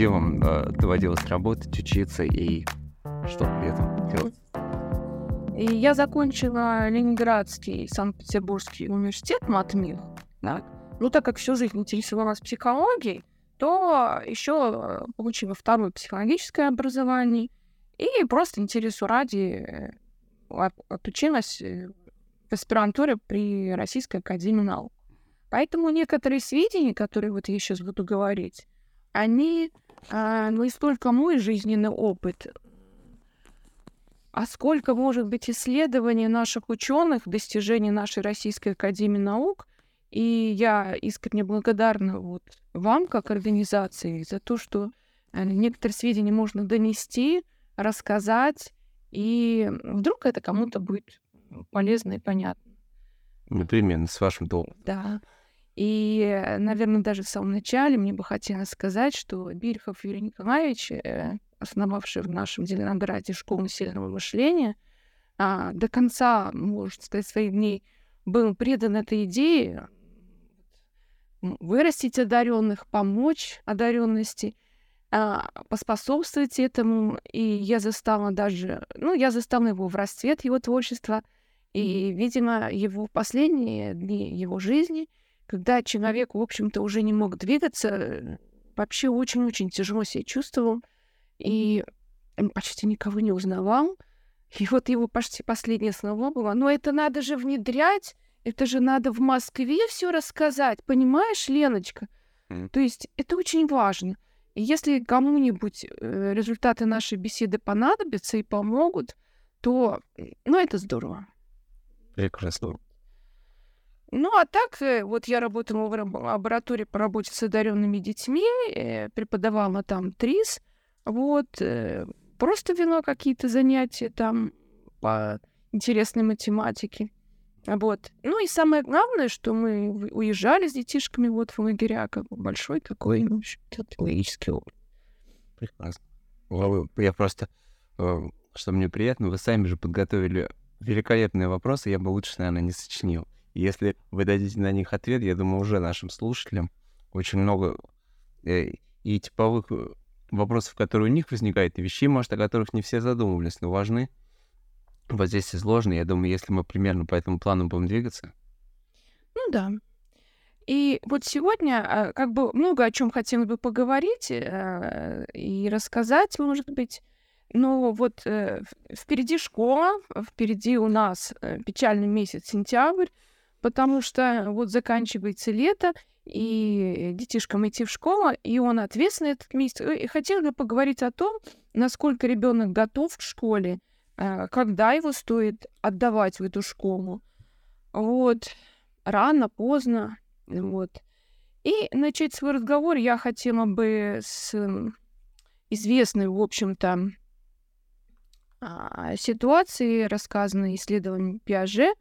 где вам э, доводилось работать, учиться и что при этом делать? И я закончила Ленинградский Санкт-Петербургский университет МАТМИХ. Да. Ну, так как всю жизнь интересовалась психологией, то еще получила второе психологическое образование и просто интересу ради э, отучилась э, в аспирантуре при Российской Академии Наук. Поэтому некоторые сведения, которые вот я сейчас буду говорить, они а, ну, не столько мой жизненный опыт, а сколько может быть исследований наших ученых, достижений нашей Российской Академии Наук. И я искренне благодарна вот вам, как организации, за то, что э, некоторые сведения можно донести, рассказать, и вдруг это кому-то будет полезно и понятно. Непременно, с вашим долгом. Да. И, наверное, даже в самом начале мне бы хотелось сказать, что Бирхов Юрий Николаевич, э, основавший в нашем Зеленограде школу сильного мышления, а, до конца, можно сказать, своих дней был предан этой идее вырастить одаренных, помочь одаренности, а, поспособствовать этому. И я застала даже, ну, я застала его в расцвет его творчества, и, видимо, его последние дни его жизни, когда человек, в общем-то, уже не мог двигаться, вообще очень-очень тяжело себя чувствовал, и почти никого не узнавал. И вот его почти последнее слово было, но это надо же внедрять, это же надо в Москве все рассказать, понимаешь, Леночка? Mm. То есть это очень важно. И если кому-нибудь э, результаты нашей беседы понадобятся и помогут, то, ну, это здорово. Прекрасно. Ну, а так, э, вот я работала в лаборатории по работе с одаренными детьми, э, преподавала там ТРИС, вот, э, просто вела какие-то занятия там по интересной математике. Вот. Ну и самое главное, что мы уезжали с детишками вот в лагеря, как бы большой такой, ну, технологический опыт. Прекрасно. Я просто, что мне приятно, вы сами же подготовили великолепные вопросы, я бы лучше, наверное, не сочинил. Если вы дадите на них ответ, я думаю, уже нашим слушателям очень много э, и типовых вопросов, которые у них возникают, и вещей, может, о которых не все задумывались, но важны. Вот здесь изложено. Я думаю, если мы примерно по этому плану будем двигаться. Ну да. И вот сегодня а, как бы много о чем хотелось бы поговорить э, и рассказать, может быть. Но вот э, впереди школа, впереди у нас э, печальный месяц сентябрь, потому что вот заканчивается лето, и детишкам идти в школу, и он ответственный этот месяц. И хотел бы поговорить о том, насколько ребенок готов к школе, а, когда его стоит отдавать в эту школу. Вот. Рано, поздно. Вот. И начать свой разговор я хотела бы с известной, в общем-то, а, ситуации, рассказанной исследованием Пиаже,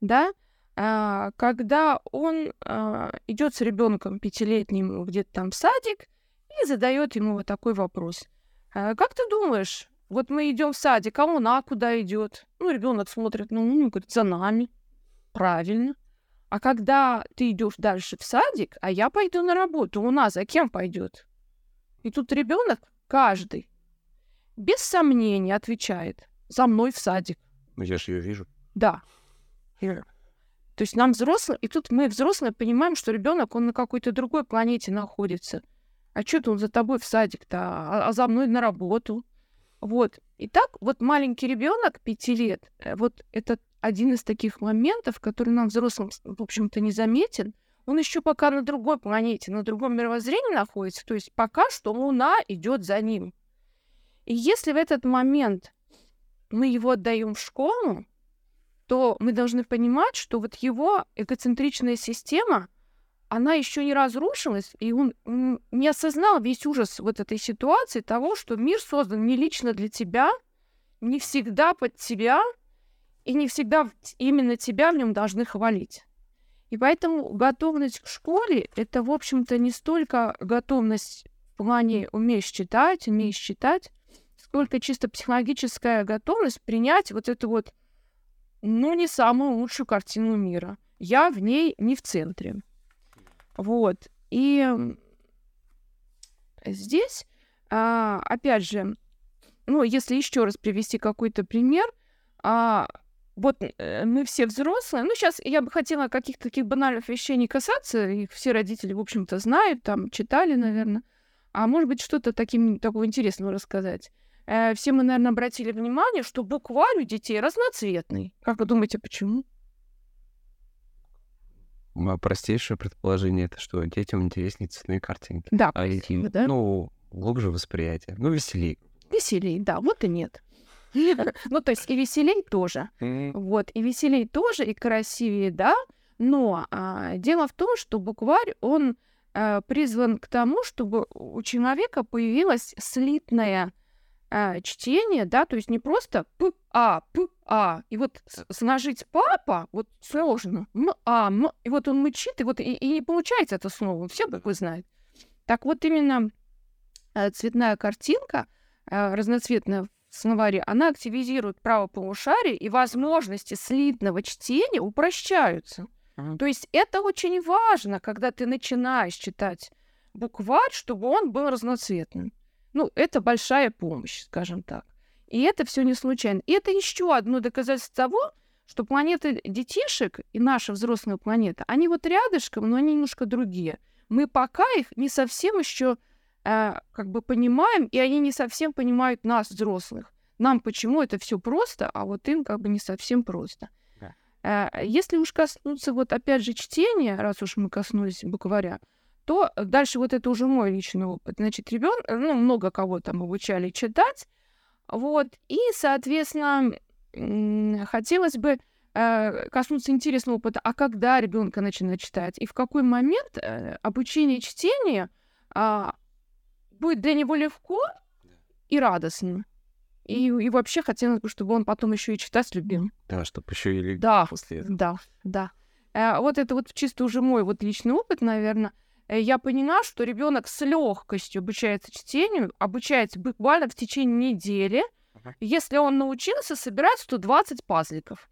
да, когда он а, идет с ребенком пятилетним где-то там в садик и задает ему вот такой вопрос. А, как ты думаешь, вот мы идем в садик, а он а куда идет? Ну, ребенок смотрит, ну, ну, говорит, за нами. Правильно. А когда ты идешь дальше в садик, а я пойду на работу, у нас за кем пойдет? И тут ребенок каждый без сомнения отвечает за мной в садик. Ну, я же ее вижу. Да. То есть нам взрослые, и тут мы взрослые понимаем, что ребенок, он на какой-то другой планете находится. А что-то он за тобой в садик-то, а, а за мной на работу. Вот. И так вот маленький ребенок пяти лет, э, вот это один из таких моментов, который нам взрослым, в общем-то, не заметен. Он еще пока на другой планете, на другом мировоззрении находится. То есть пока что Луна идет за ним. И если в этот момент мы его отдаем в школу, то мы должны понимать, что вот его эгоцентричная система, она еще не разрушилась, и он не осознал весь ужас вот этой ситуации того, что мир создан не лично для тебя, не всегда под тебя, и не всегда именно тебя в нем должны хвалить. И поэтому готовность к школе — это, в общем-то, не столько готовность в плане умеешь читать, умеешь читать, сколько чисто психологическая готовность принять вот эту вот ну, не самую лучшую картину мира. Я в ней не в центре. Вот. И здесь а, опять же, ну, если еще раз привести какой-то пример, а, вот э, мы все взрослые, ну, сейчас я бы хотела каких-то таких банальных вещей не касаться, их все родители, в общем-то, знают, там, читали, наверное, а может быть, что-то таким, такого интересного рассказать. Э, все мы, наверное, обратили внимание, что букварь у детей разноцветный. Как вы думаете, почему? Простейшее предположение это что детям интереснее цветные картинки. Да, а красиво, да? Ну, глубже восприятие. Ну, веселее. Веселей, да, вот и нет. Ну, то есть и веселей тоже. Вот, и веселей тоже, и красивее, да. Но а, дело в том, что букварь, он а, призван к тому, чтобы у человека появилось слитное а, чтение, да, то есть не просто п, а, п, а, и вот сложить папа, вот сложно, м, а, м, и вот он мычит, и вот и, и не получается это слово, все буквы знают. Так вот именно э, цветная картинка, э, разноцветная в словаре, она активизирует право полушария, и возможности слитного чтения упрощаются. То есть это очень важно, когда ты начинаешь читать букварь, чтобы он был разноцветным. Ну, это большая помощь, скажем так. И это все не случайно. И это еще одно доказательство того, что планеты детишек и наша взрослая планета, они вот рядышком, но они немножко другие. Мы пока их не совсем еще э, как бы понимаем, и они не совсем понимают нас, взрослых. Нам почему это все просто, а вот им как бы не совсем просто. Да. Э, если уж коснуться вот опять же чтения, раз уж мы коснулись букваря, то дальше вот это уже мой личный опыт. Значит, ребенок, ну, много кого там обучали читать, вот, и, соответственно, хотелось бы э, коснуться интересного опыта, а когда ребенка начинать читать, и в какой момент э, обучение чтения э, будет для него легко и радостно. И, и вообще хотелось бы, чтобы он потом еще и читать любил. Да, чтобы еще и любил да, после этого. Да, да. Э, вот это вот чисто уже мой вот личный опыт, наверное. Э, я поняла, что ребенок с легкостью обучается чтению, обучается буквально в течение недели, uh-huh. если он научился собирать 120 пазликов.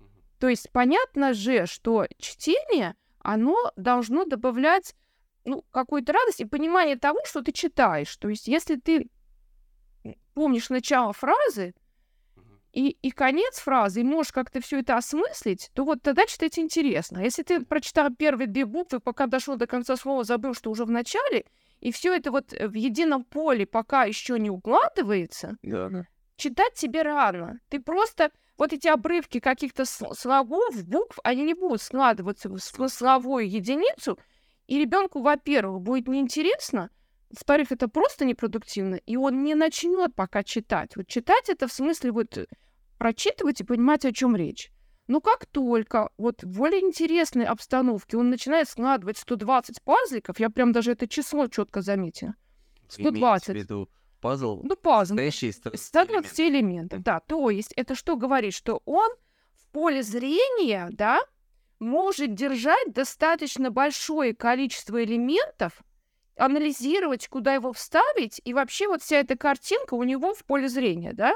Uh-huh. То есть понятно же, что чтение, оно должно добавлять ну, какую-то радость и понимание того, что ты читаешь. То есть если ты помнишь начало фразы, и, и конец фразы, и можешь как-то все это осмыслить, то вот тогда читать интересно. А если ты прочитал первые две буквы, пока дошел до конца слова, забыл, что уже в начале, и все это вот в едином поле пока еще не укладывается, да. читать тебе рано. Ты просто вот эти обрывки каких-то слогов, букв, они не будут складываться в смысловую единицу, и ребенку, во-первых, будет неинтересно, во-вторых, это просто непродуктивно, и он не начнет пока читать. Вот читать это в смысле вот прочитывать и понимать, о чем речь. Но как только вот в более интересной обстановке он начинает складывать 120 пазликов, я прям даже это число четко заметила. 120. в виду пазл? Ну, пазл. Настоящий 120 элементов, да. То есть это что говорит? Что он в поле зрения, да, может держать достаточно большое количество элементов, анализировать, куда его вставить, и вообще вот вся эта картинка у него в поле зрения, да?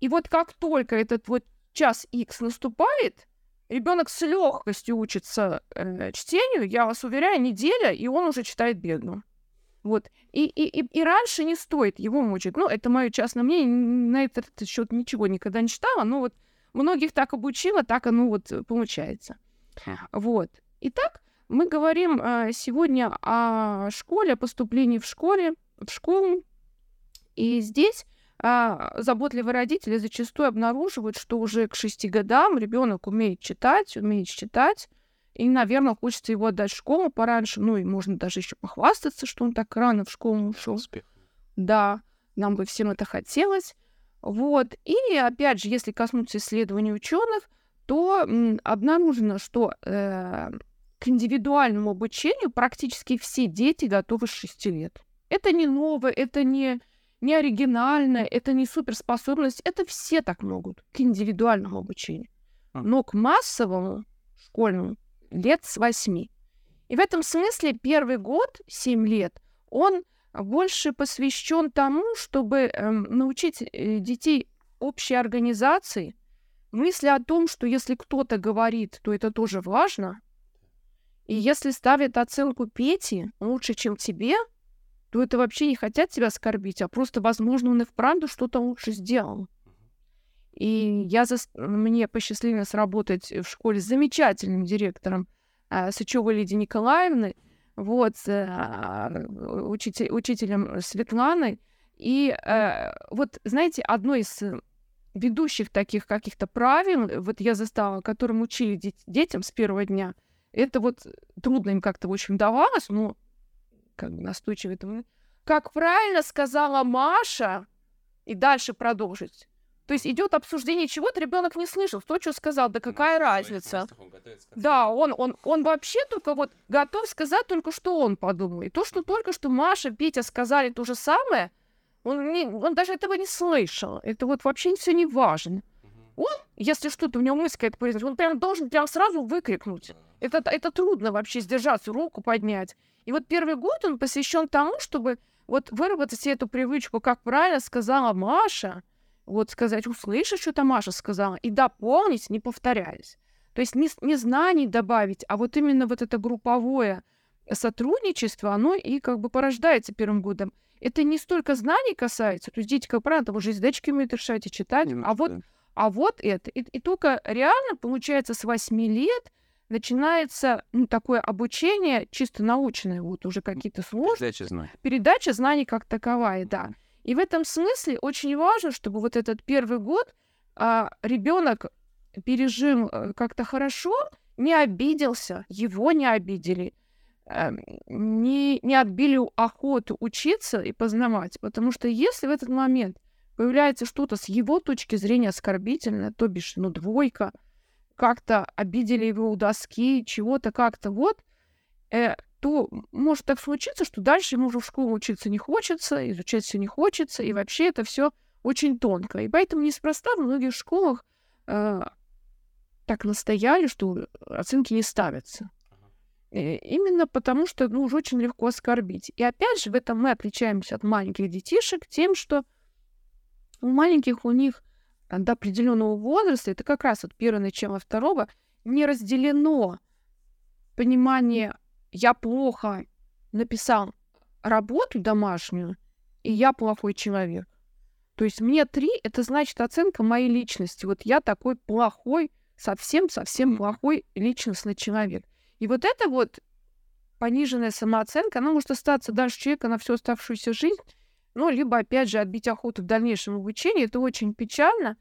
И вот как только этот вот час X наступает, ребенок с легкостью учится э, чтению, я вас уверяю, неделя, и он уже читает бедно. Вот. И, и, и, и раньше не стоит его мучить. Ну, это мое частное мнение, на этот счет ничего никогда не читала, но вот многих так обучила, так оно вот получается. Вот. Итак, мы говорим э, сегодня о школе, о поступлении в школе, в школу. И здесь э, заботливые родители зачастую обнаруживают, что уже к шести годам ребенок умеет читать, умеет читать, и, наверное, хочется его отдать в школу пораньше. Ну и можно даже еще похвастаться, что он так рано в школу ушел. Да, нам бы всем это хотелось. Вот. И опять же, если коснуться исследований ученых, то м, обнаружено, что э, к индивидуальному обучению практически все дети готовы с 6 лет. Это не новое, это не, не оригинальное, это не суперспособность, это все так могут к индивидуальному обучению. Но к массовому школьному лет с 8. И в этом смысле первый год, 7 лет, он больше посвящен тому, чтобы э, научить детей общей организации, мысли о том, что если кто-то говорит, то это тоже важно, и если ставит оценку Пети лучше, чем тебе, то это вообще не хотят тебя оскорбить, а просто, возможно, он и вправду что-то лучше сделал. И я за... мне посчастливилось работать в школе с замечательным директором э, Сычевой Лидией Николаевной, вот, э, учитель, учителем Светланой. И э, вот, знаете, одно из ведущих таких каких-то правил, вот я застала, которым учили де- детям с первого дня, это вот трудно им как-то, в общем, давалось, но как бы настойчиво этому. Как правильно сказала Маша, и дальше продолжить. То есть идет обсуждение чего-то, ребенок не слышал, то, что сказал, да какая ну, разница. Он да, он, он, он вообще только вот готов сказать только, что он подумает. То, что только что Маша, Петя сказали то же самое, он, не, он даже этого не слышал. Это вот вообще все не важно. Он, если что-то в нем мысль какая-то произойдет, он прям должен прям сразу выкрикнуть. Это, это трудно вообще сдержаться, руку поднять. И вот первый год он посвящен тому, чтобы вот выработать себе эту привычку, как правильно сказала Маша, вот сказать, услышать, что-то Маша сказала, и дополнить, не повторяясь. То есть не, не знаний добавить, а вот именно вот это групповое сотрудничество, оно и как бы порождается первым годом. Это не столько знаний касается, то есть дети, как правило, там уже задачки умеют решать и читать, Немножко, а вот, а вот это. И, и только реально, получается, с 8 лет начинается ну, такое обучение чисто научное, вот уже какие-то сложности. Передача знаний. Передача знаний как таковая, да. И в этом смысле очень важно, чтобы вот этот первый год а, ребенок пережил а, как-то хорошо, не обиделся, его не обидели, а, не, не отбили охоту учиться и познавать. Потому что если в этот момент появляется что-то с его точки зрения оскорбительное, то бишь, ну, двойка, как-то обидели его у доски, чего-то как-то вот, э, то может так случиться, что дальше ему уже в школу учиться не хочется, изучать все не хочется, и вообще это все очень тонко. И поэтому неспроста в многих школах э, так настояли, что оценки не ставятся. И именно потому, что ну, уже очень легко оскорбить. И опять же, в этом мы отличаемся от маленьких детишек тем, что у маленьких у них до определенного возраста, это как раз от первого начала второго, не разделено понимание я плохо написал работу домашнюю, и я плохой человек. То есть мне три — это значит оценка моей личности. Вот я такой плохой, совсем-совсем плохой личностный человек. И вот это вот пониженная самооценка, она может остаться дальше человека на всю оставшуюся жизнь, ну, либо, опять же, отбить охоту в дальнейшем обучении. Это очень печально.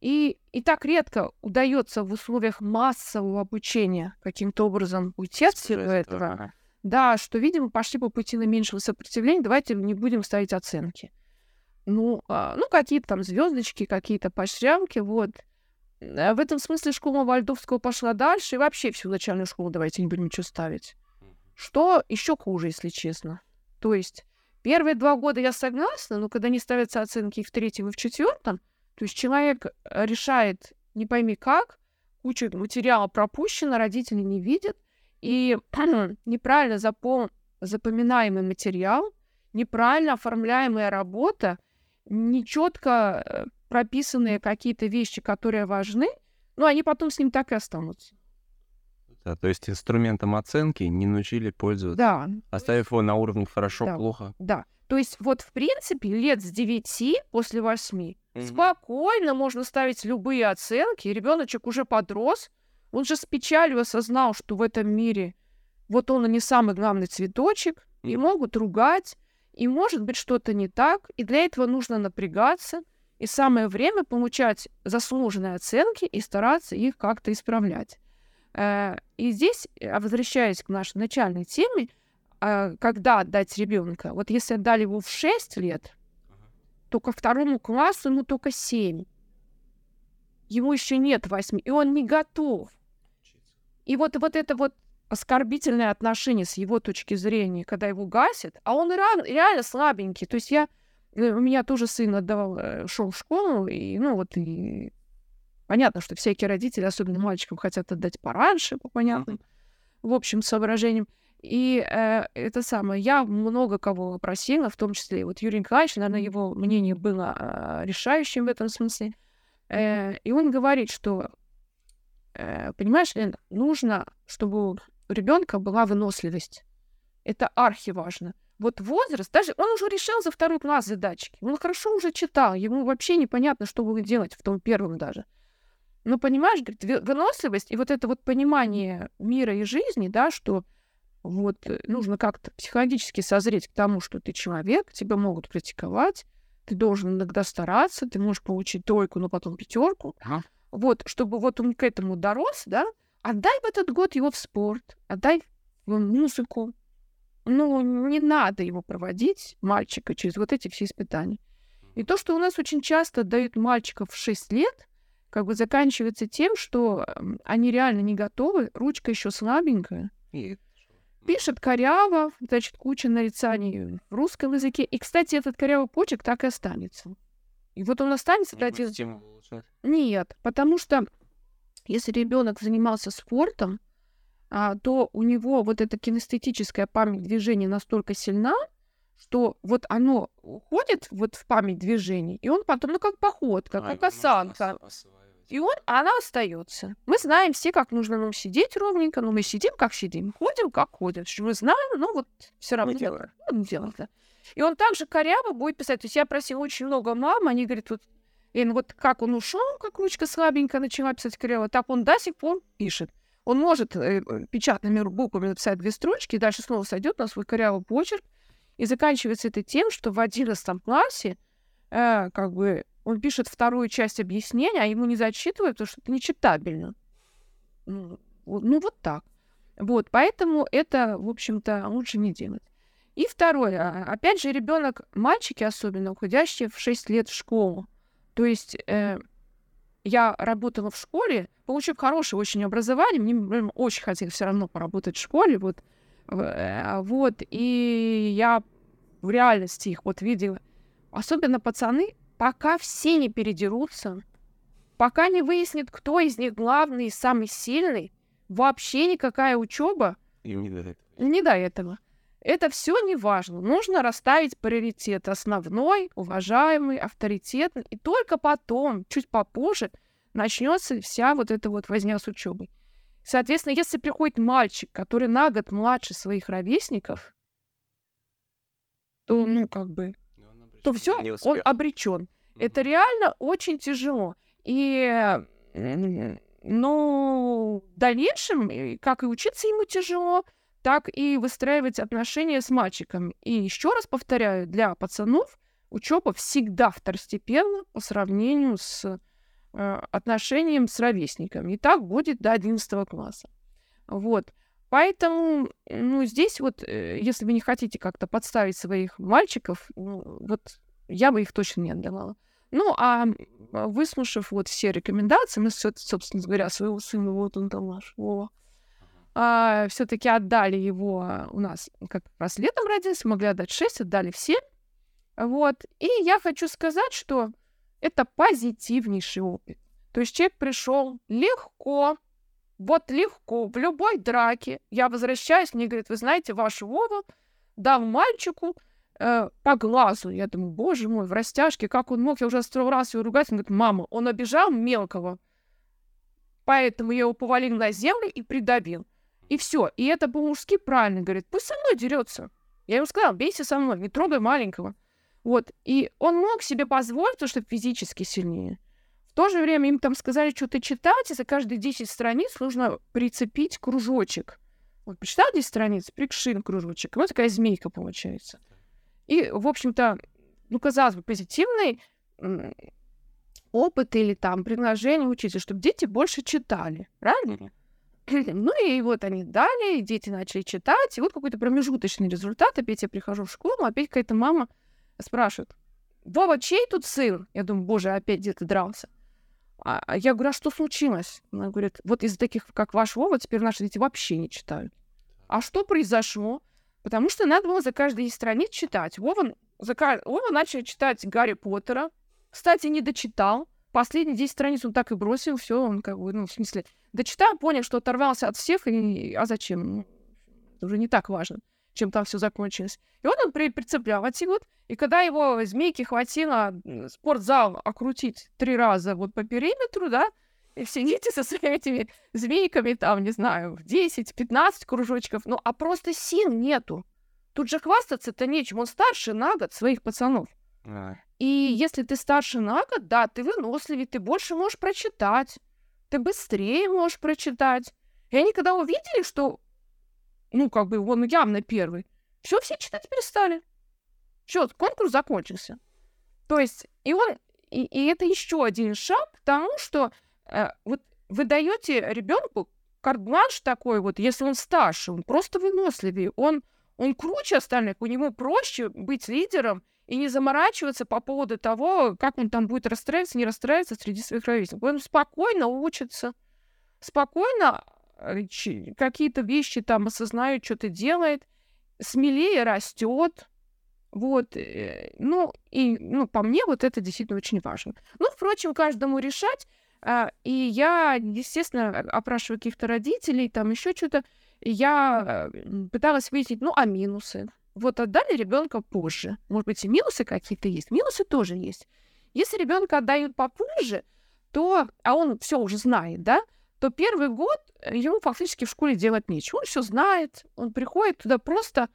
И, и так редко удается в условиях массового обучения каким-то образом уйти от всего этого. Ага. Да, что, видимо, пошли по пути наименьшего сопротивления, давайте не будем ставить оценки. Ну, а, ну какие-то там звездочки, какие-то поощрянки, вот. А в этом смысле школа Вальдовского пошла дальше, и вообще всю начальную школу давайте не будем ничего ставить. Что еще хуже, если честно. То есть первые два года я согласна, но когда не ставятся оценки в третьем, и в четвертом, то есть человек э, решает не пойми как, куча материала пропущена, родители не видят, и неправильно запом... запоминаемый материал, неправильно оформляемая работа, нечетко э, прописанные какие-то вещи, которые важны, ну, они потом с ним так и останутся. Да, то есть инструментом оценки не научили пользоваться, да. оставив его на уровне хорошо-плохо. Да, да. То есть вот, в принципе, лет с 9 после 8 mm-hmm. спокойно можно ставить любые оценки, ребеночек уже подрос, он же с печалью осознал, что в этом мире вот он и не самый главный цветочек, mm-hmm. и могут ругать, и может быть что-то не так, и для этого нужно напрягаться, и самое время получать заслуженные оценки и стараться их как-то исправлять. Э, и здесь, э, возвращаясь к нашей начальной теме, а, когда отдать ребенка. Вот если отдали его в 6 лет, то ко второму классу ему только 7. Ему еще нет 8, и он не готов. И вот, вот это вот оскорбительное отношение с его точки зрения, когда его гасят, а он реально, слабенький. То есть я, э, у меня тоже сын отдавал, э, шел в школу, и, ну, вот, и понятно, что всякие родители, особенно мальчикам, хотят отдать пораньше, по понятным, в общем, соображениям. И э, это самое, я много кого просила, в том числе вот Юрий Николаевич, наверное, его мнение было э, решающим в этом смысле. Э, и он говорит, что, э, понимаешь, Лена, нужно, чтобы у ребенка была выносливость. Это архи важно. вот возраст, даже он уже решил за второй класс задачки, он хорошо уже читал, ему вообще непонятно, что будет делать в том первом даже. Но понимаешь, говорит, выносливость и вот это вот понимание мира и жизни, да, что вот э, нужно как-то психологически созреть к тому, что ты человек, тебя могут критиковать, ты должен иногда стараться, ты можешь получить тройку, но потом пятерку. Ага. Вот, чтобы вот он к этому дорос, да, отдай в этот год его в спорт, отдай в музыку. Ну, не надо его проводить, мальчика, через вот эти все испытания. И то, что у нас очень часто дают мальчиков в 6 лет, как бы заканчивается тем, что они реально не готовы, ручка еще слабенькая. И пишет коряво, значит, куча нарицаний в русском языке. И, кстати, этот корявый почек так и останется. И вот он останется, кстати... Нет, потому что если ребенок занимался спортом, а, то у него вот эта кинестетическая память движения настолько сильна, что вот оно уходит вот в память движений, и он потом, ну, как походка, а, как осанка. И он, она остается. Мы знаем все, как нужно нам сидеть ровненько, но мы сидим, как сидим, ходим, как ходим. Мы знаем, но вот все равно делаем. Ну, делаем, да. И он также коряво будет писать. То есть я просила очень много мам, они говорят, вот, и вот как он ушел, как ручка слабенькая начала писать коряво, так он до сих пор пишет. Он может э, печатными буквами написать две строчки, и дальше снова сойдет на свой корявый почерк, и заканчивается это тем, что в одиннадцатом классе э, как бы он пишет вторую часть объяснения, а ему не зачитывают, потому что это нечитабельно. Ну, ну вот так. Вот, поэтому это, в общем-то, лучше не делать. И второе, а, опять же, ребенок, мальчики особенно, уходящие в 6 лет в школу. То есть э, я работала в школе, получив хорошее очень образование, мне очень хотелось все равно поработать в школе, вот, э, вот, и я в реальности их вот видела. Особенно пацаны, пока все не передерутся, пока не выяснит, кто из них главный и самый сильный, вообще никакая учеба не до этого. Не до этого. Это все не важно. Нужно расставить приоритет основной, уважаемый, авторитетный, и только потом, чуть попозже, начнется вся вот эта вот возня с учебой. Соответственно, если приходит мальчик, который на год младше своих ровесников, то, ну, как бы, то все, он обречен. Mm-hmm. Это реально очень тяжело. И, ну, в дальнейшем, как и учиться ему тяжело, так и выстраивать отношения с мальчиком. И еще раз повторяю, для пацанов учеба всегда второстепенна по сравнению с э, отношением с ровесниками. И так будет до 11 класса. Вот. Поэтому, ну, здесь вот, э, если вы не хотите как-то подставить своих мальчиков, ну, вот я бы их точно не отдавала. Ну, а выслушав вот все рекомендации, мы, собственно говоря, своего сына, вот он там наш, Вова, а, все-таки отдали его у нас как раз летом родился, могли отдать 6, отдали все. Вот. И я хочу сказать, что это позитивнейший опыт. То есть человек пришел легко, вот легко, в любой драке. Я возвращаюсь, мне говорит, вы знаете, ваш Вова дал мальчику э, по глазу. Я думаю, боже мой, в растяжке, как он мог? Я уже сто раз его ругать. Он говорит, мама, он обижал мелкого. Поэтому я его повалил на землю и придавил. И все. И это по-мужски правильно говорит. Пусть со мной дерется. Я ему сказала, бейся со мной, не трогай маленького. Вот. И он мог себе позволить, потому что физически сильнее. То же время им там сказали что-то читать, и за каждые 10 страниц нужно прицепить кружочек. Вот почитал 10 страниц, прикши на кружочек. И вот такая змейка получается. И, в общем-то, ну, казалось бы, позитивный опыт или там предложение учиться, чтобы дети больше читали. Правильно? Ну и вот они дали, дети начали читать, и вот какой-то промежуточный результат. Опять я прихожу в школу, опять какая-то мама спрашивает, Вова, чей тут сын? Я думаю, боже, опять где-то дрался. А, а я говорю, а что случилось? Она говорит, вот из таких, как ваш Вова, теперь наши дети вообще не читают. А что произошло? Потому что надо было за каждой страниц читать. Вова, за, Вова начал читать Гарри Поттера. Кстати, не дочитал. Последние 10 страниц он так и бросил. Все, он как бы, ну, в смысле, дочитал, понял, что оторвался от всех. И, а зачем? Ну, это уже не так важно, чем там все закончилось. И вот он при, прицеплял эти вот. И когда его змейки хватило спортзал окрутить три раза вот по периметру, да, и все дети со своими этими змейками, там, не знаю, в 10-15 кружочков, ну, а просто сил нету. Тут же хвастаться-то нечем, он старше на год своих пацанов. А, И если ты старше на год, да, ты выносливее, ты больше можешь прочитать, ты быстрее можешь прочитать. И они когда увидели, что, ну, как бы он явно первый, все, все читать перестали. Все, конкурс закончился. То есть, и он, и, и это еще один шаг к тому, что э, вот вы даете ребенку карт-бланш такой вот, если он старше, он просто выносливее, он, он круче остальных, у него проще быть лидером и не заморачиваться по поводу того, как он там будет расстраиваться, не расстраиваться среди своих ровесников. Он спокойно учится, спокойно какие-то вещи там осознает, что-то делает, смелее растет. Вот, э, ну, и, ну, по мне, вот это действительно очень важно. Ну, впрочем, каждому решать. А, и я, естественно, опрашиваю каких-то родителей, там еще что-то. Я э, пыталась выяснить, ну, а минусы? Вот отдали ребенка позже. Может быть, и минусы какие-то есть. Минусы тоже есть. Если ребенка отдают попозже, то, а он все уже знает, да, то первый год э, ему фактически в школе делать нечего. Он все знает, он приходит туда просто,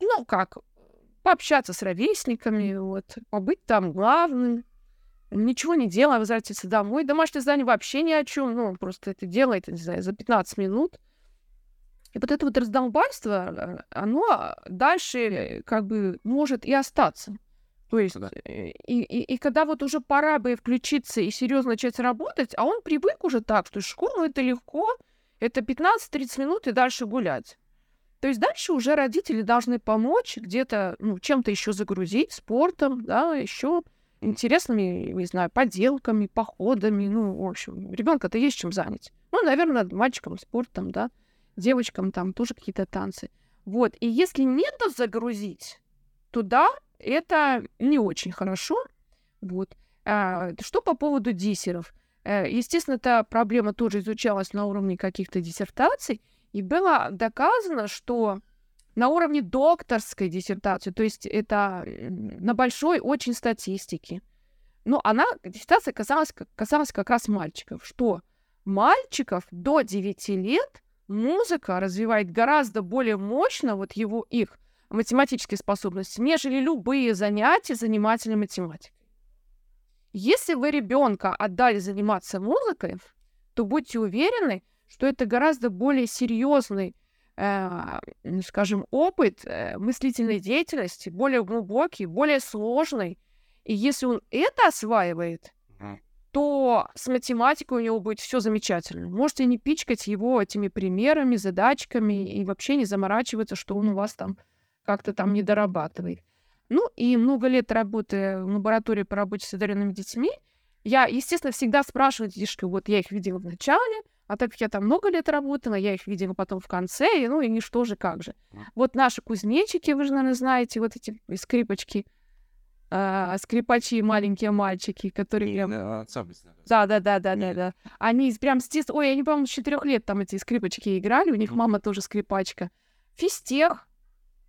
ну как, пообщаться с ровесниками, вот, побыть там главным, ничего не делая, возвратиться домой. Домашнее задание вообще ни о чем, ну, он просто это делает, не знаю, за 15 минут. И вот это вот раздолбайство, э, оно дальше э, как бы может и остаться. То есть, Да. э, и, и, и когда вот уже пора бы включиться и серьезно начать работать, а он привык уже так, что школа это легко, это 15-30 минут и дальше гулять. То есть дальше уже родители должны помочь где-то ну, чем-то еще загрузить, спортом, да, еще интересными, не знаю, поделками, походами. Ну, в общем, ребенка-то есть чем занять. Ну, наверное, мальчикам спортом, да, девочкам там тоже какие-то танцы. Вот. И если нету загрузить, то да, это не очень хорошо. Вот. А, что по поводу диссеров? Э, Естественно, эта проблема тоже изучалась на уровне каких-то диссертаций, и было доказано, что на уровне докторской диссертации, то есть это на большой очень статистике, но она, диссертация касалась, касалась как раз мальчиков, что мальчиков до 9 лет музыка развивает гораздо более мощно вот его, их математические способности, нежели любые занятия занимательной математикой. Если вы ребенка отдали заниматься музыкой, то будьте уверены, что это гораздо более серьезный, э, скажем, опыт э, мыслительной деятельности, более глубокий, более сложный. И если он это осваивает, то с математикой у него будет все замечательно. Можете не пичкать его этими примерами, задачками и вообще не заморачиваться, что он у вас там как-то там не дорабатывает. Ну и много лет работы в лаборатории по работе с одаренными детьми, я, естественно, всегда спрашиваю детишки, вот я их видела в начале, а так как я там много лет работала, я их видела потом в конце, и, ну и что же, как же. Вот наши кузнечики, вы же, наверное, знаете, вот эти скрипочки, а, скрипачи, маленькие мальчики, которые прям Да, да, да, да, да, да, да. Они прям с детства... Ой, они, по-моему, с четырех лет там эти скрипочки играли. У них мама тоже скрипачка. Физтех.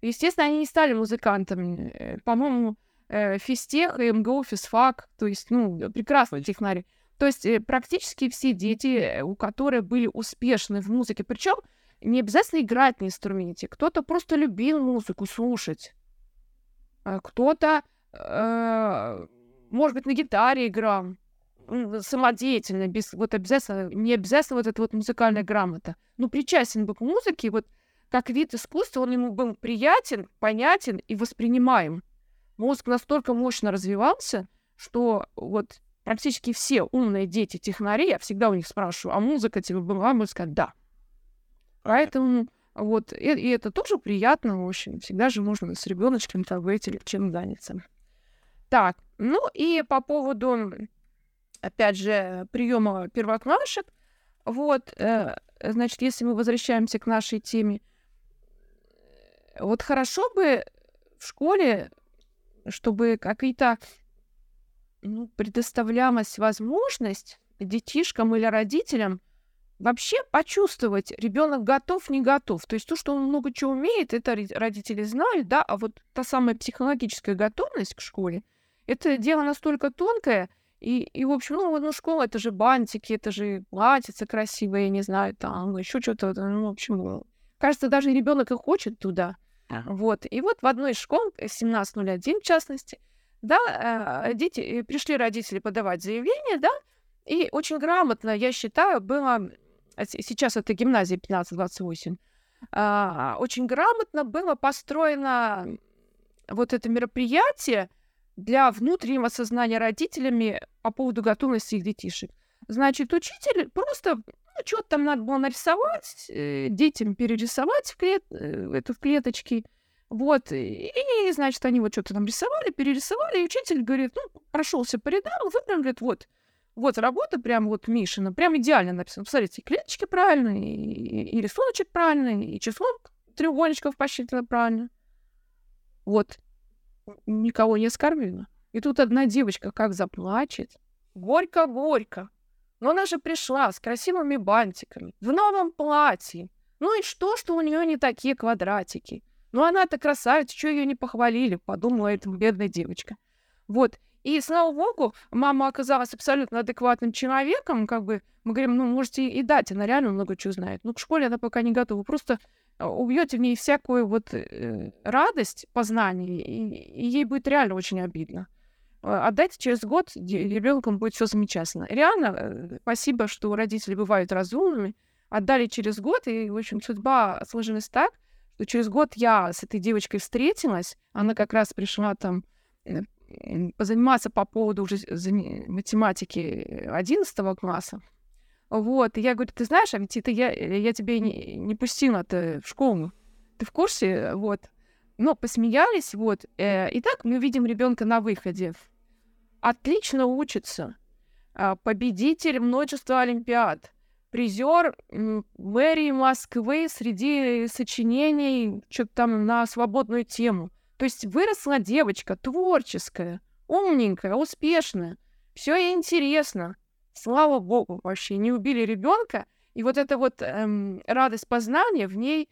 Естественно, они не стали музыкантами. Э, По-моему, э, физтех и МГУ, физфак. То есть, ну, прекрасные технари. То есть э, практически все дети, у которых были успешны в музыке, причем не обязательно играть на инструменте. Кто-то просто любил музыку слушать. Кто-то, э, может быть, на гитаре играл самодеятельно, без вот обязательно, не обязательно вот эта вот музыкальная грамота. Ну, причастен был к музыке, вот как вид искусства, он ему был приятен, понятен и воспринимаем. Мозг настолько мощно развивался, что вот практически все умные дети технари, я всегда у них спрашиваю, а музыка тебе была? Могут сказать, да. Поэтому вот, и, и это тоже приятно, в общем, всегда же можно с ребеночком там выйти чем заняться. Так, ну и по поводу опять же, приема первоклашек. Вот, э, значит, если мы возвращаемся к нашей теме, вот хорошо бы в школе, чтобы какие-то ну, предоставлялась возможность детишкам или родителям вообще почувствовать, ребенок готов, не готов. То есть то, что он много чего умеет, это родители знают, да, а вот та самая психологическая готовность к школе, это дело настолько тонкое, и, и в общем, ну, ну, школа, это же бантики, это же платьице красивое, я не знаю, там, еще что-то, ну, в общем, кажется, даже ребенок и хочет туда. Вот. И вот в одной из школ, 1701 в частности, да, э, дети, э, пришли родители подавать заявление, да, и очень грамотно, я считаю, было, а сейчас это гимназия 1528, а, очень грамотно было построено вот это мероприятие для внутреннего сознания родителями по поводу готовности их детишек. Значит, учитель просто ну, что-то там надо было нарисовать, э, детям перерисовать в, клет... э, это в клеточки. Вот, и, и, значит, они вот что-то там рисовали, перерисовали, и учитель говорит, ну, прошелся по рядам, выбрал, говорит, вот, вот работа прям вот Мишина, прям идеально написано. Посмотрите, клеточки правильные, и, и рисуночек правильный, и число треугольничков посчитано правильно. Вот. Никого не оскорбила. И тут одна девочка как заплачет. Горько-горько. Но она же пришла с красивыми бантиками, в новом платье. Ну и что, что у нее не такие квадратики? Ну она-то красавица, что ее не похвалили, подумала эта бедная девочка. Вот. И, слава богу, мама оказалась абсолютно адекватным человеком, как бы, мы говорим, ну, можете и дать, она реально много чего знает. Но к школе она пока не готова. Просто а, убьете в ней всякую вот э, радость познания, и, и ей будет реально очень обидно. А, отдайте через год, ребенком будет все замечательно. Реально, э, спасибо, что родители бывают разумными. Отдали через год, и, в общем, судьба сложилась так, что через год я с этой девочкой встретилась. Она как раз пришла там э, позаниматься по поводу уже математики 11 класса. Вот, и я говорю, ты знаешь, а ведь это я, я тебе не, не пустила-то в школу. Ты в курсе? Вот. Но посмеялись, вот. Э, и так мы видим ребенка на выходе. Отлично учится. Э, победитель множества олимпиад. Призер мэрии Москвы среди сочинений что-то там на свободную тему. То есть выросла девочка творческая, умненькая, успешная. Все ей интересно. Слава богу, вообще не убили ребенка. И вот эта вот эм, радость познания в ней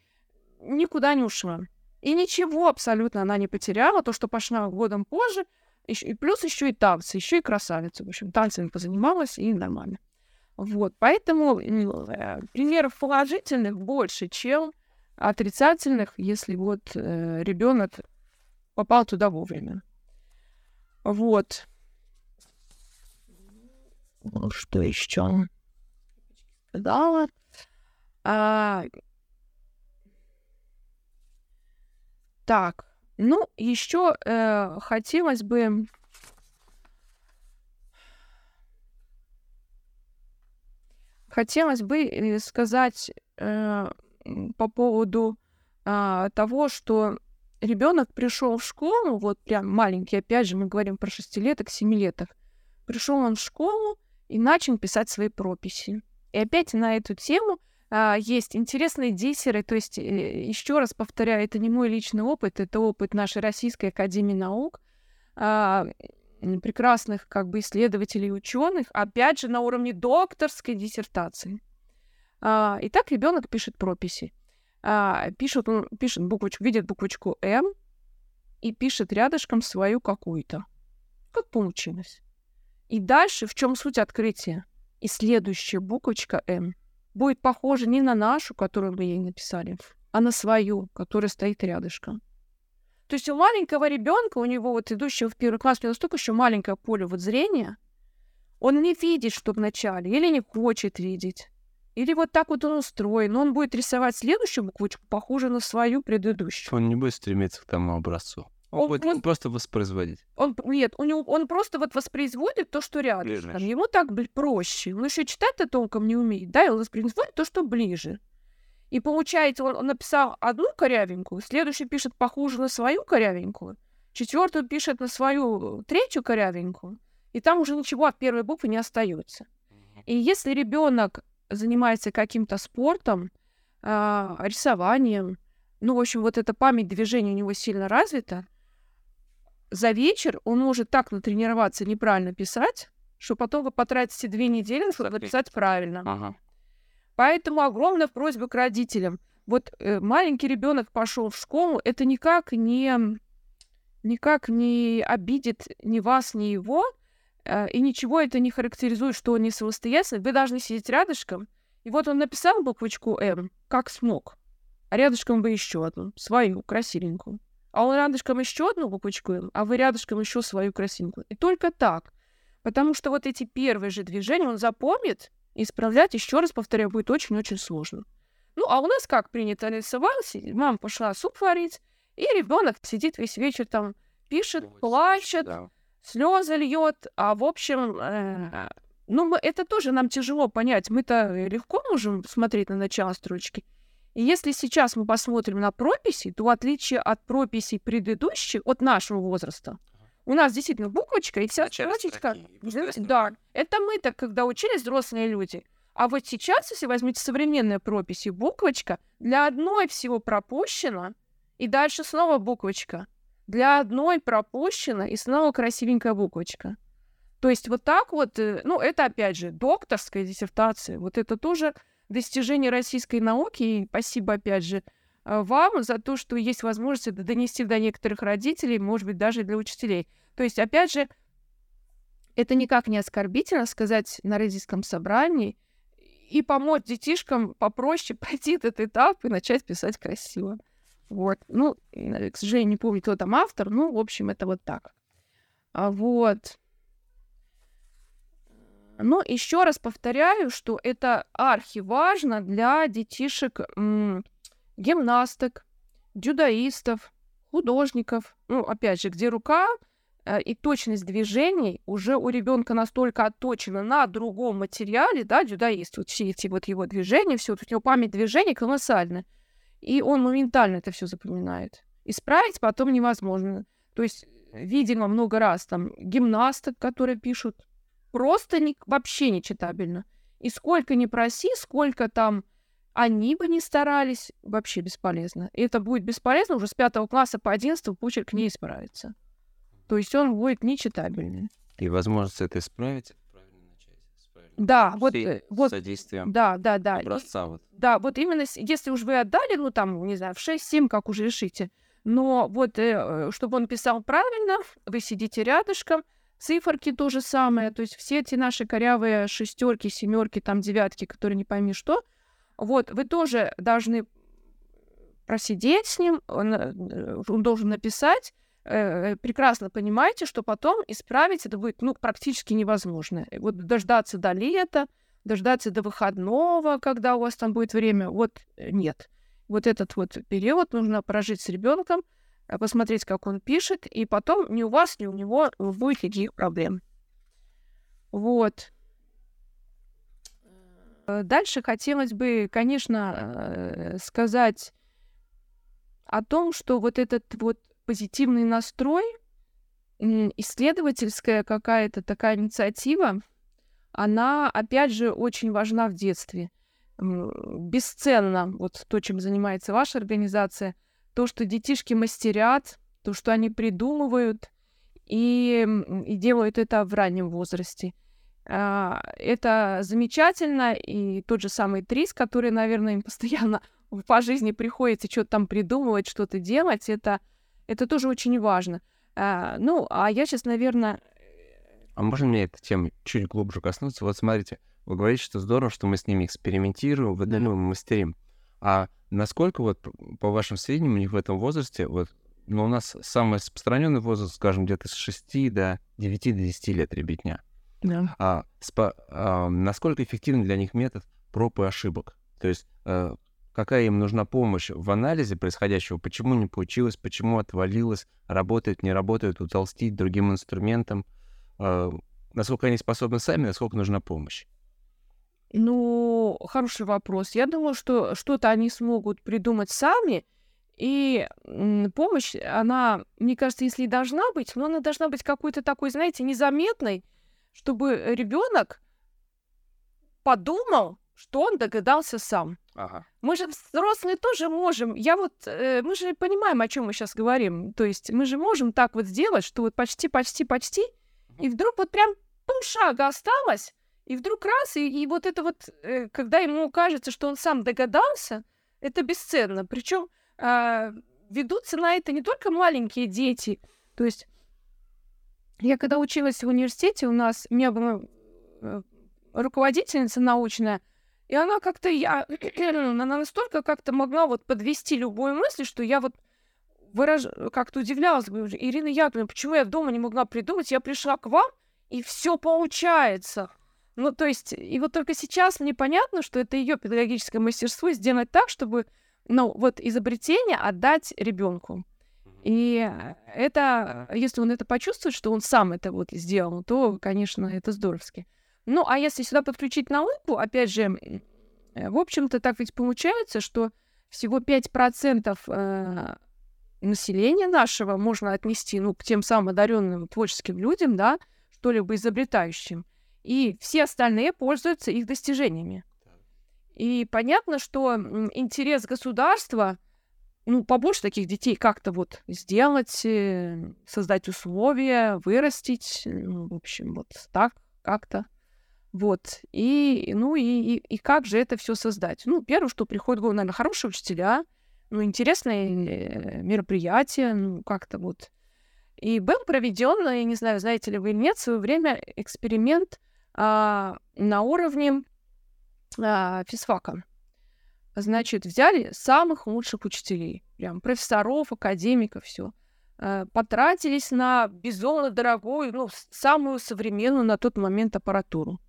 никуда не ушла. И ничего абсолютно она не потеряла, то, что пошла годом позже, и, и плюс еще и танцы, еще и красавица. В общем, танцами позанималась, и нормально. Вот, поэтому э, примеров положительных больше, чем отрицательных, если вот э, ребенок попал туда вовремя. Вот. Ну, что еще? Сказала. А... Так, ну, еще э, хотелось бы хотелось бы э, сказать э, по поводу э, того, что ребенок пришел в школу, вот прям маленький, опять же, мы говорим про шестилеток, семилеток, пришел он в школу и начал писать свои прописи. И опять на эту тему а, есть интересные диссеры, то есть, э, еще раз повторяю, это не мой личный опыт, это опыт нашей Российской Академии Наук, а, прекрасных как бы исследователей и ученых, опять же, на уровне докторской диссертации. А, итак, ребенок пишет прописи пишет, он пишет буквочку, видит буквочку М и пишет рядышком свою какую-то. Как получилось. И дальше в чем суть открытия? И следующая буквочка М будет похожа не на нашу, которую мы ей написали, а на свою, которая стоит рядышком. То есть у маленького ребенка, у него вот идущего в первый класс, у него настолько еще маленькое поле вот зрения, он не видит, что вначале, или не хочет видеть. Или вот так вот он устроен. Он будет рисовать следующую буквочку, похожую на свою предыдущую. Он не будет стремиться к тому образцу. Он, он будет он, просто воспроизводить. Он, нет, у него, он просто вот воспроизводит то, что рядом. Ему так проще. Он еще читать-то толком не умеет, да, и он воспроизводит то, что ближе. И получается, он, он написал одну корявенькую, следующий пишет похуже на свою корявенькую, четвертую пишет на свою третью корявенькую, и там уже ничего от первой буквы не остается. И если ребенок занимается каким-то спортом, э, рисованием, ну, в общем, вот эта память движения у него сильно развита, за вечер он может так натренироваться неправильно писать, что потом вы потратите две недели, чтобы написать правильно. Ага. Поэтому огромная просьба к родителям. Вот э, маленький ребенок пошел в школу, это никак не никак не обидит ни вас, ни его, Э, и ничего это не характеризует, что он не самостоятельный. Вы должны сидеть рядышком. И вот он написал буквочку «М», как смог. а рядышком вы еще одну, свою, красивенькую. А он рядышком еще одну буквочку, а вы рядышком еще свою красивенькую. И только так. Потому что вот эти первые же движения он запомнит, и исправлять, еще раз повторяю, будет очень-очень сложно. Ну, а у нас как принято рисовалось, мама пошла суп варить, и ребенок сидит весь вечер там, пишет, Ой, плачет, да. слезы льет, а в общем, э, ну, мы, это тоже нам тяжело понять. Мы-то легко можем смотреть на начало строчки. И если сейчас мы посмотрим на прописи, то в отличие от прописей предыдущих, от нашего возраста, у нас действительно буквочка и вся строчечка. Да, это мы так, когда учились взрослые люди. А вот сейчас, если возьмите современные прописи, буквочка для одной всего пропущена, и дальше снова буквочка. Для одной пропущена, и снова красивенькая буквочка. То есть вот так вот, э, ну, это опять же докторская диссертация. Вот это тоже достижение российской науки. И спасибо опять же э, вам за то, что есть возможность это донести до некоторых родителей, может быть, даже для учителей. То есть, опять же, это никак не оскорбительно сказать на родительском собрании и помочь детишкам попроще пройти этот этап и начать писать красиво. Вот. Ну, к сожалению, не помню, кто там автор. Ну, в общем, это вот так. А вот. Но еще раз повторяю, что это архиважно для детишек м- гимнасток, дюдаистов, художников. Ну, опять же, где рука э, и точность движений уже у ребенка настолько отточена на другом материале, да, дюдаист, вот все эти вот его движения, все, вот у него память движений колоссальная. И он моментально это все запоминает. Исправить потом невозможно. То есть, видимо, много раз там гимнасток, которые пишут просто не, вообще не читабельно. И сколько ни проси, сколько там они бы не старались, вообще бесполезно. И это будет бесполезно уже с пятого класса по одиннадцатый почерк не исправится. То есть он будет нечитабельный. И возможность это исправить да, вот, э, вот, содействием да, да, да. образца. И, вот. Да, вот именно если уж вы отдали, ну там, не знаю, в 6-7, как уже решите, но вот, э, э, чтобы он писал правильно, вы сидите рядышком, Циферки то же самое, то есть все эти наши корявые шестерки, семерки, там девятки, которые не пойми что, вот вы тоже должны просидеть с ним, он, э, он должен написать, э, прекрасно понимаете, что потом исправить это будет ну, практически невозможно. Вот дождаться до лета, дождаться до выходного, когда у вас там будет время, вот э, нет. Вот этот вот период нужно прожить с ребенком, Э, посмотреть, как он пишет, и потом ни у вас, ни у него будет никаких проблем. Вот. Э, дальше хотелось бы, конечно, э, сказать о том, что вот этот вот позитивный настрой, исследовательская какая-то такая инициатива, она, опять же, очень важна в детстве. Бесценно вот то, чем занимается ваша организация – то, что детишки мастерят, то, что они придумывают и, и делают это в раннем возрасте. А, это замечательно, и тот же самый Трис, который, наверное, им постоянно по жизни приходится что-то там придумывать, что-то делать, это, это тоже очень важно. А, ну, а я сейчас, наверное... А можно мне эту тему чуть глубже коснуться? Вот смотрите, вы говорите, что здорово, что мы с ними экспериментируем, выдаем, мастерим. А насколько вот по вашим сведениям у них в этом возрасте, вот, ну, у нас самый распространенный возраст, скажем, где-то с 6 до 9 до 10 лет ребятня. Да. А, спа, а, насколько эффективен для них метод проб и ошибок? То есть а, какая им нужна помощь в анализе происходящего, почему не получилось, почему отвалилось, работает, не работает, утолстить другим инструментом, а, насколько они способны сами, насколько нужна помощь? Ну, хороший вопрос. Я думаю, что что-то они смогут придумать сами, и помощь, она, мне кажется, если и должна быть, но она должна быть какой-то такой, знаете, незаметной, чтобы ребенок подумал, что он догадался сам. Ага. Мы же взрослые тоже можем. Я вот, э, мы же понимаем, о чем мы сейчас говорим. То есть мы же можем так вот сделать, что вот почти, почти, почти, и вдруг вот прям полшага осталось, и вдруг раз, и, и вот это вот, э, когда ему кажется, что он сам догадался, это бесценно. Причем э, а, ведутся на это не только маленькие дети. То есть я когда училась в университете, у нас, у меня была э, руководительница научная, И она как-то, я, она настолько как-то могла вот подвести любую мысль, что я вот выраж... как-то удивлялась, говорю, Ирина Яковлевна, почему я дома не могла придумать? Я пришла к вам, и все получается. Ну, то есть, и вот только сейчас мне понятно, что это ее педагогическое мастерство сделать так, чтобы, ну, вот изобретение отдать ребенку. И это, если он это почувствует, что он сам это вот сделал, то, конечно, это здоровски. Ну, а если сюда подключить науку, опять же, в общем-то, так ведь получается, что всего 5% э, населения нашего можно отнести, ну, к тем самым одаренным творческим людям, да, что-либо изобретающим. И все остальные пользуются их достижениями. И понятно, что интерес государства — ну, побольше таких детей как-то вот сделать, э, создать условия, вырастить, ну, в общем, вот так как-то. Вот. И, ну, и, и, и как же это все создать? Ну, первое, что приходит в голову, наверное, хорошие учителя, ну, интересные э, мероприятия, ну, как-то вот. И был проведен, я не знаю, знаете ли вы или нет, в свое время эксперимент а, на уровне а, физфака. Значит, взяли самых лучших учителей, прям профессоров, академиков, все. Э, потратились на безумно дорогую, ну, самую современную на тот момент аппаратуру.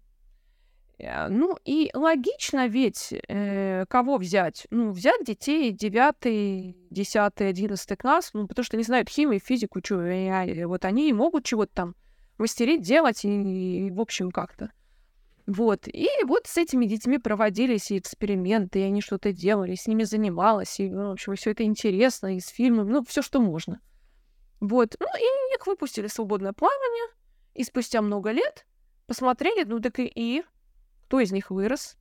Э, ну и логично ведь, э, кого взять? Ну, взять детей 9, 10, 11 класс, ну, потому что не знают химию, физику, что, вот они могут чего-то там мастерить, делать, и, и в общем, как-то. Вот. И вот с этими детьми проводились и эксперименты, и они что-то делали, с ними занималась, и, ну, в общем, все это интересно, и с фильмами, ну, все, что можно. Вот. Ну, и их выпустили в свободное плавание, и спустя много лет посмотрели, ну, так и, и кто из них вырос.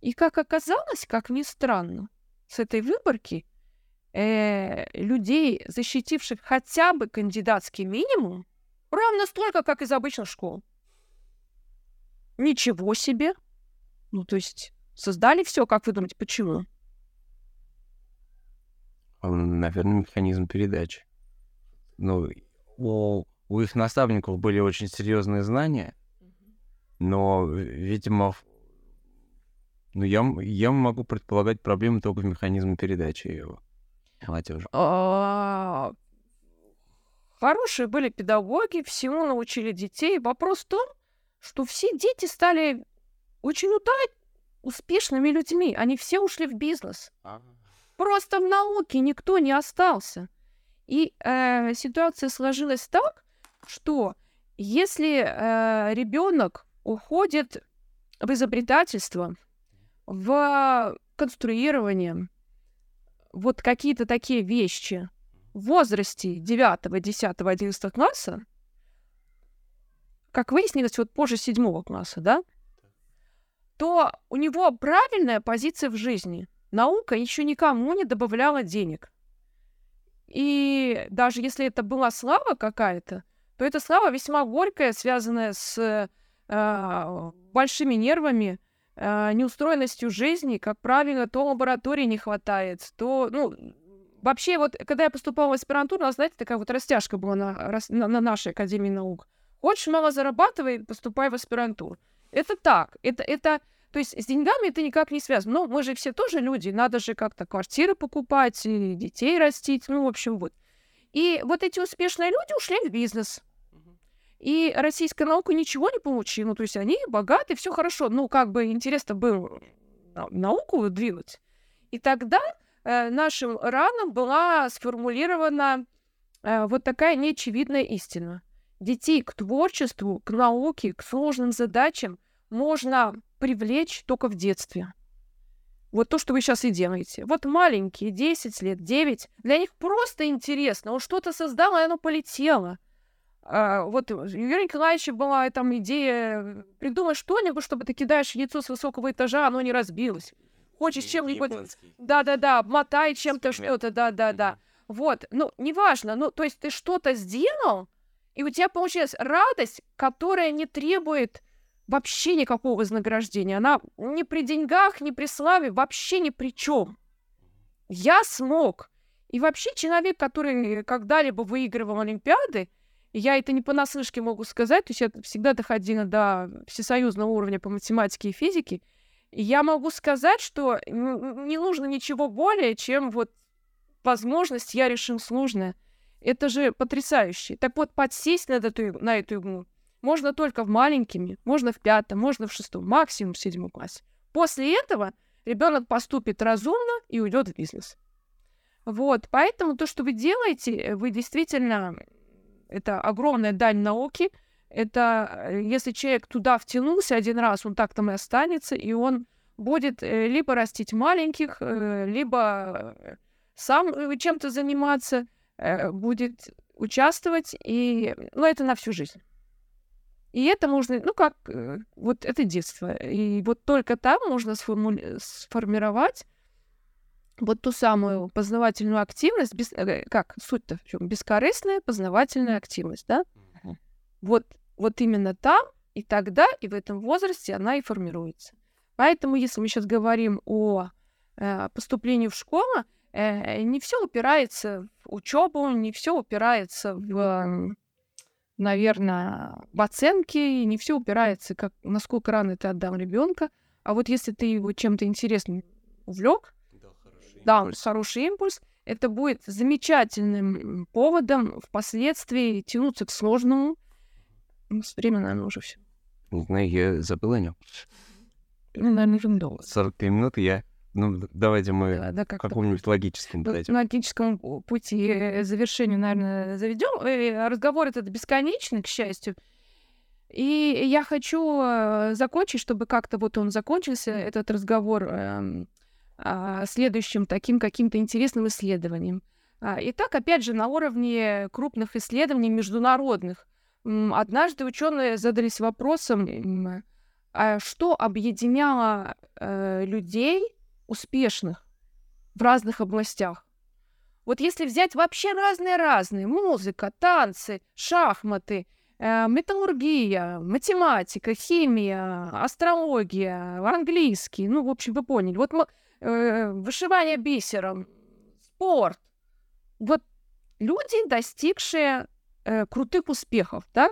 И как оказалось, как ни странно, с этой выборки э, людей, защитивших хотя бы кандидатский минимум, ровно столько, как из обычных школ. Ничего себе! Ну, то есть создали все, как вы думаете, почему? Наверное, механизм передачи. Ну, у, у их наставников были очень серьезные знания, но, видимо, ну, я, я могу предполагать проблемы только в механизме передачи его молодежи. Хорошие были педагоги, всему научили детей. Вопрос в том, что все дети стали очень удать успешными людьми. Они все ушли в бизнес. Просто в науке никто не остался. И э, ситуация сложилась так, что если э, ребенок уходит в изобретательство, в конструирование, вот какие-то такие вещи в возрасте 9, 10, 11 класса, как выяснилось, вот позже седьмого класса, да, то у него правильная позиция в жизни. Наука еще никому не добавляла денег. И даже если это была слава какая-то, то эта слава весьма горькая, связанная с э, большими нервами, э, неустроенностью жизни. Как правило, то лаборатории не хватает, то, ну, вообще вот, когда я поступала в аспирантуру, знаете, такая вот растяжка была на, на, на нашей Академии наук. Хочешь мало зарабатывай, поступай в аспирантуру. Это так. Это, это, то есть с деньгами это никак не связано. Но мы же все тоже люди, надо же как-то квартиры покупать, и детей растить, ну, в общем, вот. И вот эти успешные люди ушли в бизнес. И российская наука ничего не получила. Ну, то есть они богаты, все хорошо. Ну, как бы интересно было науку двинуть. И тогда нашим ранам была сформулирована э, вот такая неочевидная истина детей к творчеству, к науке, к сложным задачам можно привлечь только в детстве. Вот то, что вы сейчас и делаете. Вот маленькие, 10 лет, 9, для них просто интересно. Он что-то создал, и оно полетело. А, вот у Юрия Николаевича была там идея придумать что-нибудь, чтобы ты кидаешь яйцо с высокого этажа, оно не разбилось. Хочешь чем-нибудь... Да-да-да, мотай чем-то что-то, да-да-да. Вот, ну, неважно, ну, то есть ты что-то сделал, и у тебя получилась радость, которая не требует вообще никакого вознаграждения. Она ни при деньгах, ни при славе, вообще ни при чем. Я смог. И вообще человек, который когда-либо выигрывал Олимпиады, я это не понаслышке могу сказать, то есть я всегда доходила до всесоюзного уровня по математике и физике, я могу сказать, что не нужно ничего более, чем вот возможность «я решил сложное». Это же потрясающе. Так вот, подсесть на эту, на эту игру можно только в маленькими, можно в пятом, можно в шестом, максимум в седьмом классе. После этого ребенок поступит разумно и уйдет в бизнес. Вот, поэтому то, что вы делаете, вы действительно, это огромная дань науки, это э, если человек туда втянулся один раз, он так там и останется, и он будет э, либо растить маленьких, э, либо сам чем-то заниматься, будет участвовать, и, ну, это на всю жизнь. И это можно, ну как, вот это детство. И вот только там можно сформули- сформировать вот ту самую познавательную активность, без, как суть-то в чем? Бескорыстная познавательная активность, да? Вот, вот именно там и тогда, и в этом возрасте она и формируется. Поэтому, если мы сейчас говорим о э, поступлении в школу, э, не все упирается в учебу, не все упирается в, наверное, в оценки, не все упирается, как насколько рано ты отдал ребенка. А вот если ты его чем-то интересным увлек, да, хороший импульс, это будет замечательным поводом впоследствии тянуться к сложному, время, наверное, уже все. Не знаю, я забыл о нем. Ну, наверное, уже долго. 43 минуты я... Ну, давайте мы да, да, как каком-нибудь логическом подойдем. На логическом пути завершению, наверное, заведем. Э, разговор этот бесконечный, к счастью. И я хочу э, закончить, чтобы как-то вот он закончился, этот разговор, эм, а, следующим таким каким-то интересным исследованием. А, итак, опять же, на уровне крупных исследований международных Однажды ученые задались вопросом, а что объединяло э, людей успешных в разных областях. Вот если взять вообще разные-разные, музыка, танцы, шахматы, э, металлургия, математика, химия, астрология, английский, ну, в общем, вы поняли. Вот э, вышивание бисером, спорт. Вот люди, достигшие э, крутых успехов, да?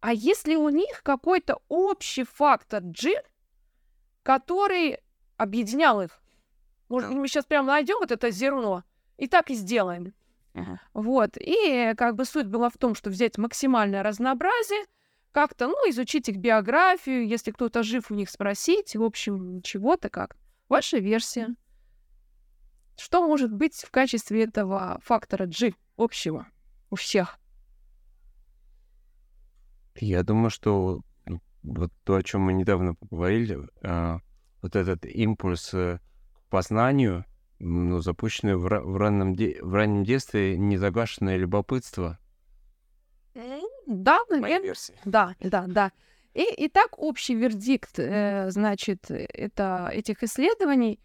А если у них какой-то общий фактор G, который объединял их? Может, мы сейчас прямо найдем вот это зерно и так и сделаем. Uh-huh. Вот. И как бы суть была в том, что взять максимальное разнообразие, как-то, ну, изучить их биографию, если кто-то жив, у них спросить, в общем, чего-то как. Ваша версия. Что может быть в качестве этого фактора G общего у всех? Я думаю, что вот то, о чем мы недавно поговорили, э, вот этот импульс э, к познанию, ну, запущенный в, в, раннем де- в раннем детстве, незагашенное любопытство. Да, наверное. Да, да, да. И, и так общий вердикт, э, значит, это этих исследований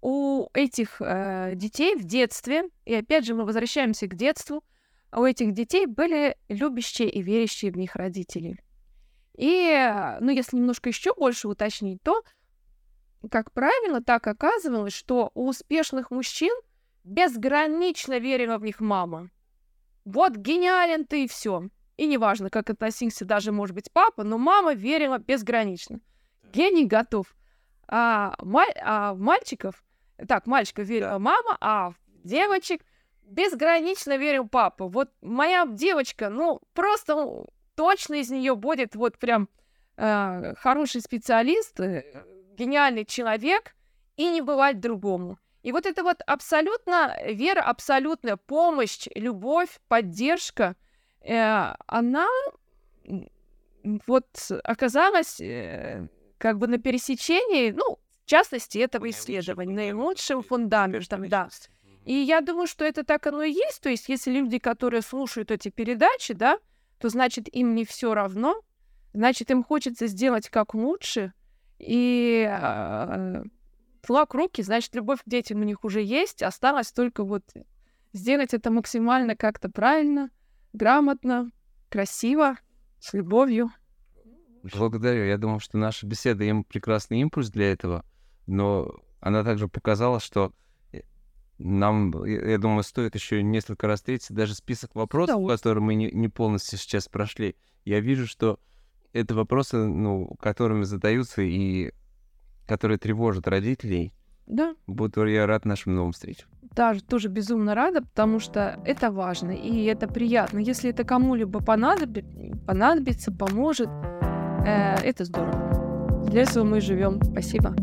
у этих э, детей в детстве, и опять же мы возвращаемся к детству, у этих детей были любящие и верящие в них родители. И, ну, если немножко еще больше уточнить, то, как правило, так оказывалось, что у успешных мужчин безгранично верила в них мама. Вот гениален ты и все. И неважно, как относился даже, может быть, папа, но мама верила безгранично. Гений готов. А, маль, а мальчиков, так, мальчиков верила мама, а девочек безгранично верил папа. Вот моя девочка, ну, просто точно из нее будет вот прям э, хороший специалист, э, гениальный человек, и не бывать другому. И вот это вот абсолютно вера, абсолютная помощь, любовь, поддержка, э, она вот оказалась э, как бы на пересечении, ну, в частности, этого исследования, наилучшим фундаментом, да. И я думаю, что это так оно и есть. То есть, если люди, которые слушают эти передачи, да, то значит им не все равно, значит им хочется сделать как лучше. И флаг руки, значит, любовь к детям у них уже есть, осталось только вот сделать это максимально как-то правильно, грамотно, красиво, с любовью. Благодарю. Я думаю, что наша беседа им прекрасный импульс для этого, но она также показала, что нам, я думаю, стоит еще несколько раз встретиться, даже список вопросов, да, которые мы не, не полностью сейчас прошли. Я вижу, что это вопросы, ну, которыми задаются и которые тревожат родителей. Да. Буду я рад нашим новым встречам. Даже тоже безумно рада, потому что это важно и это приятно. Если это кому-либо понадобится, понадобится, поможет, э, это здорово. Для этого мы живем. Спасибо.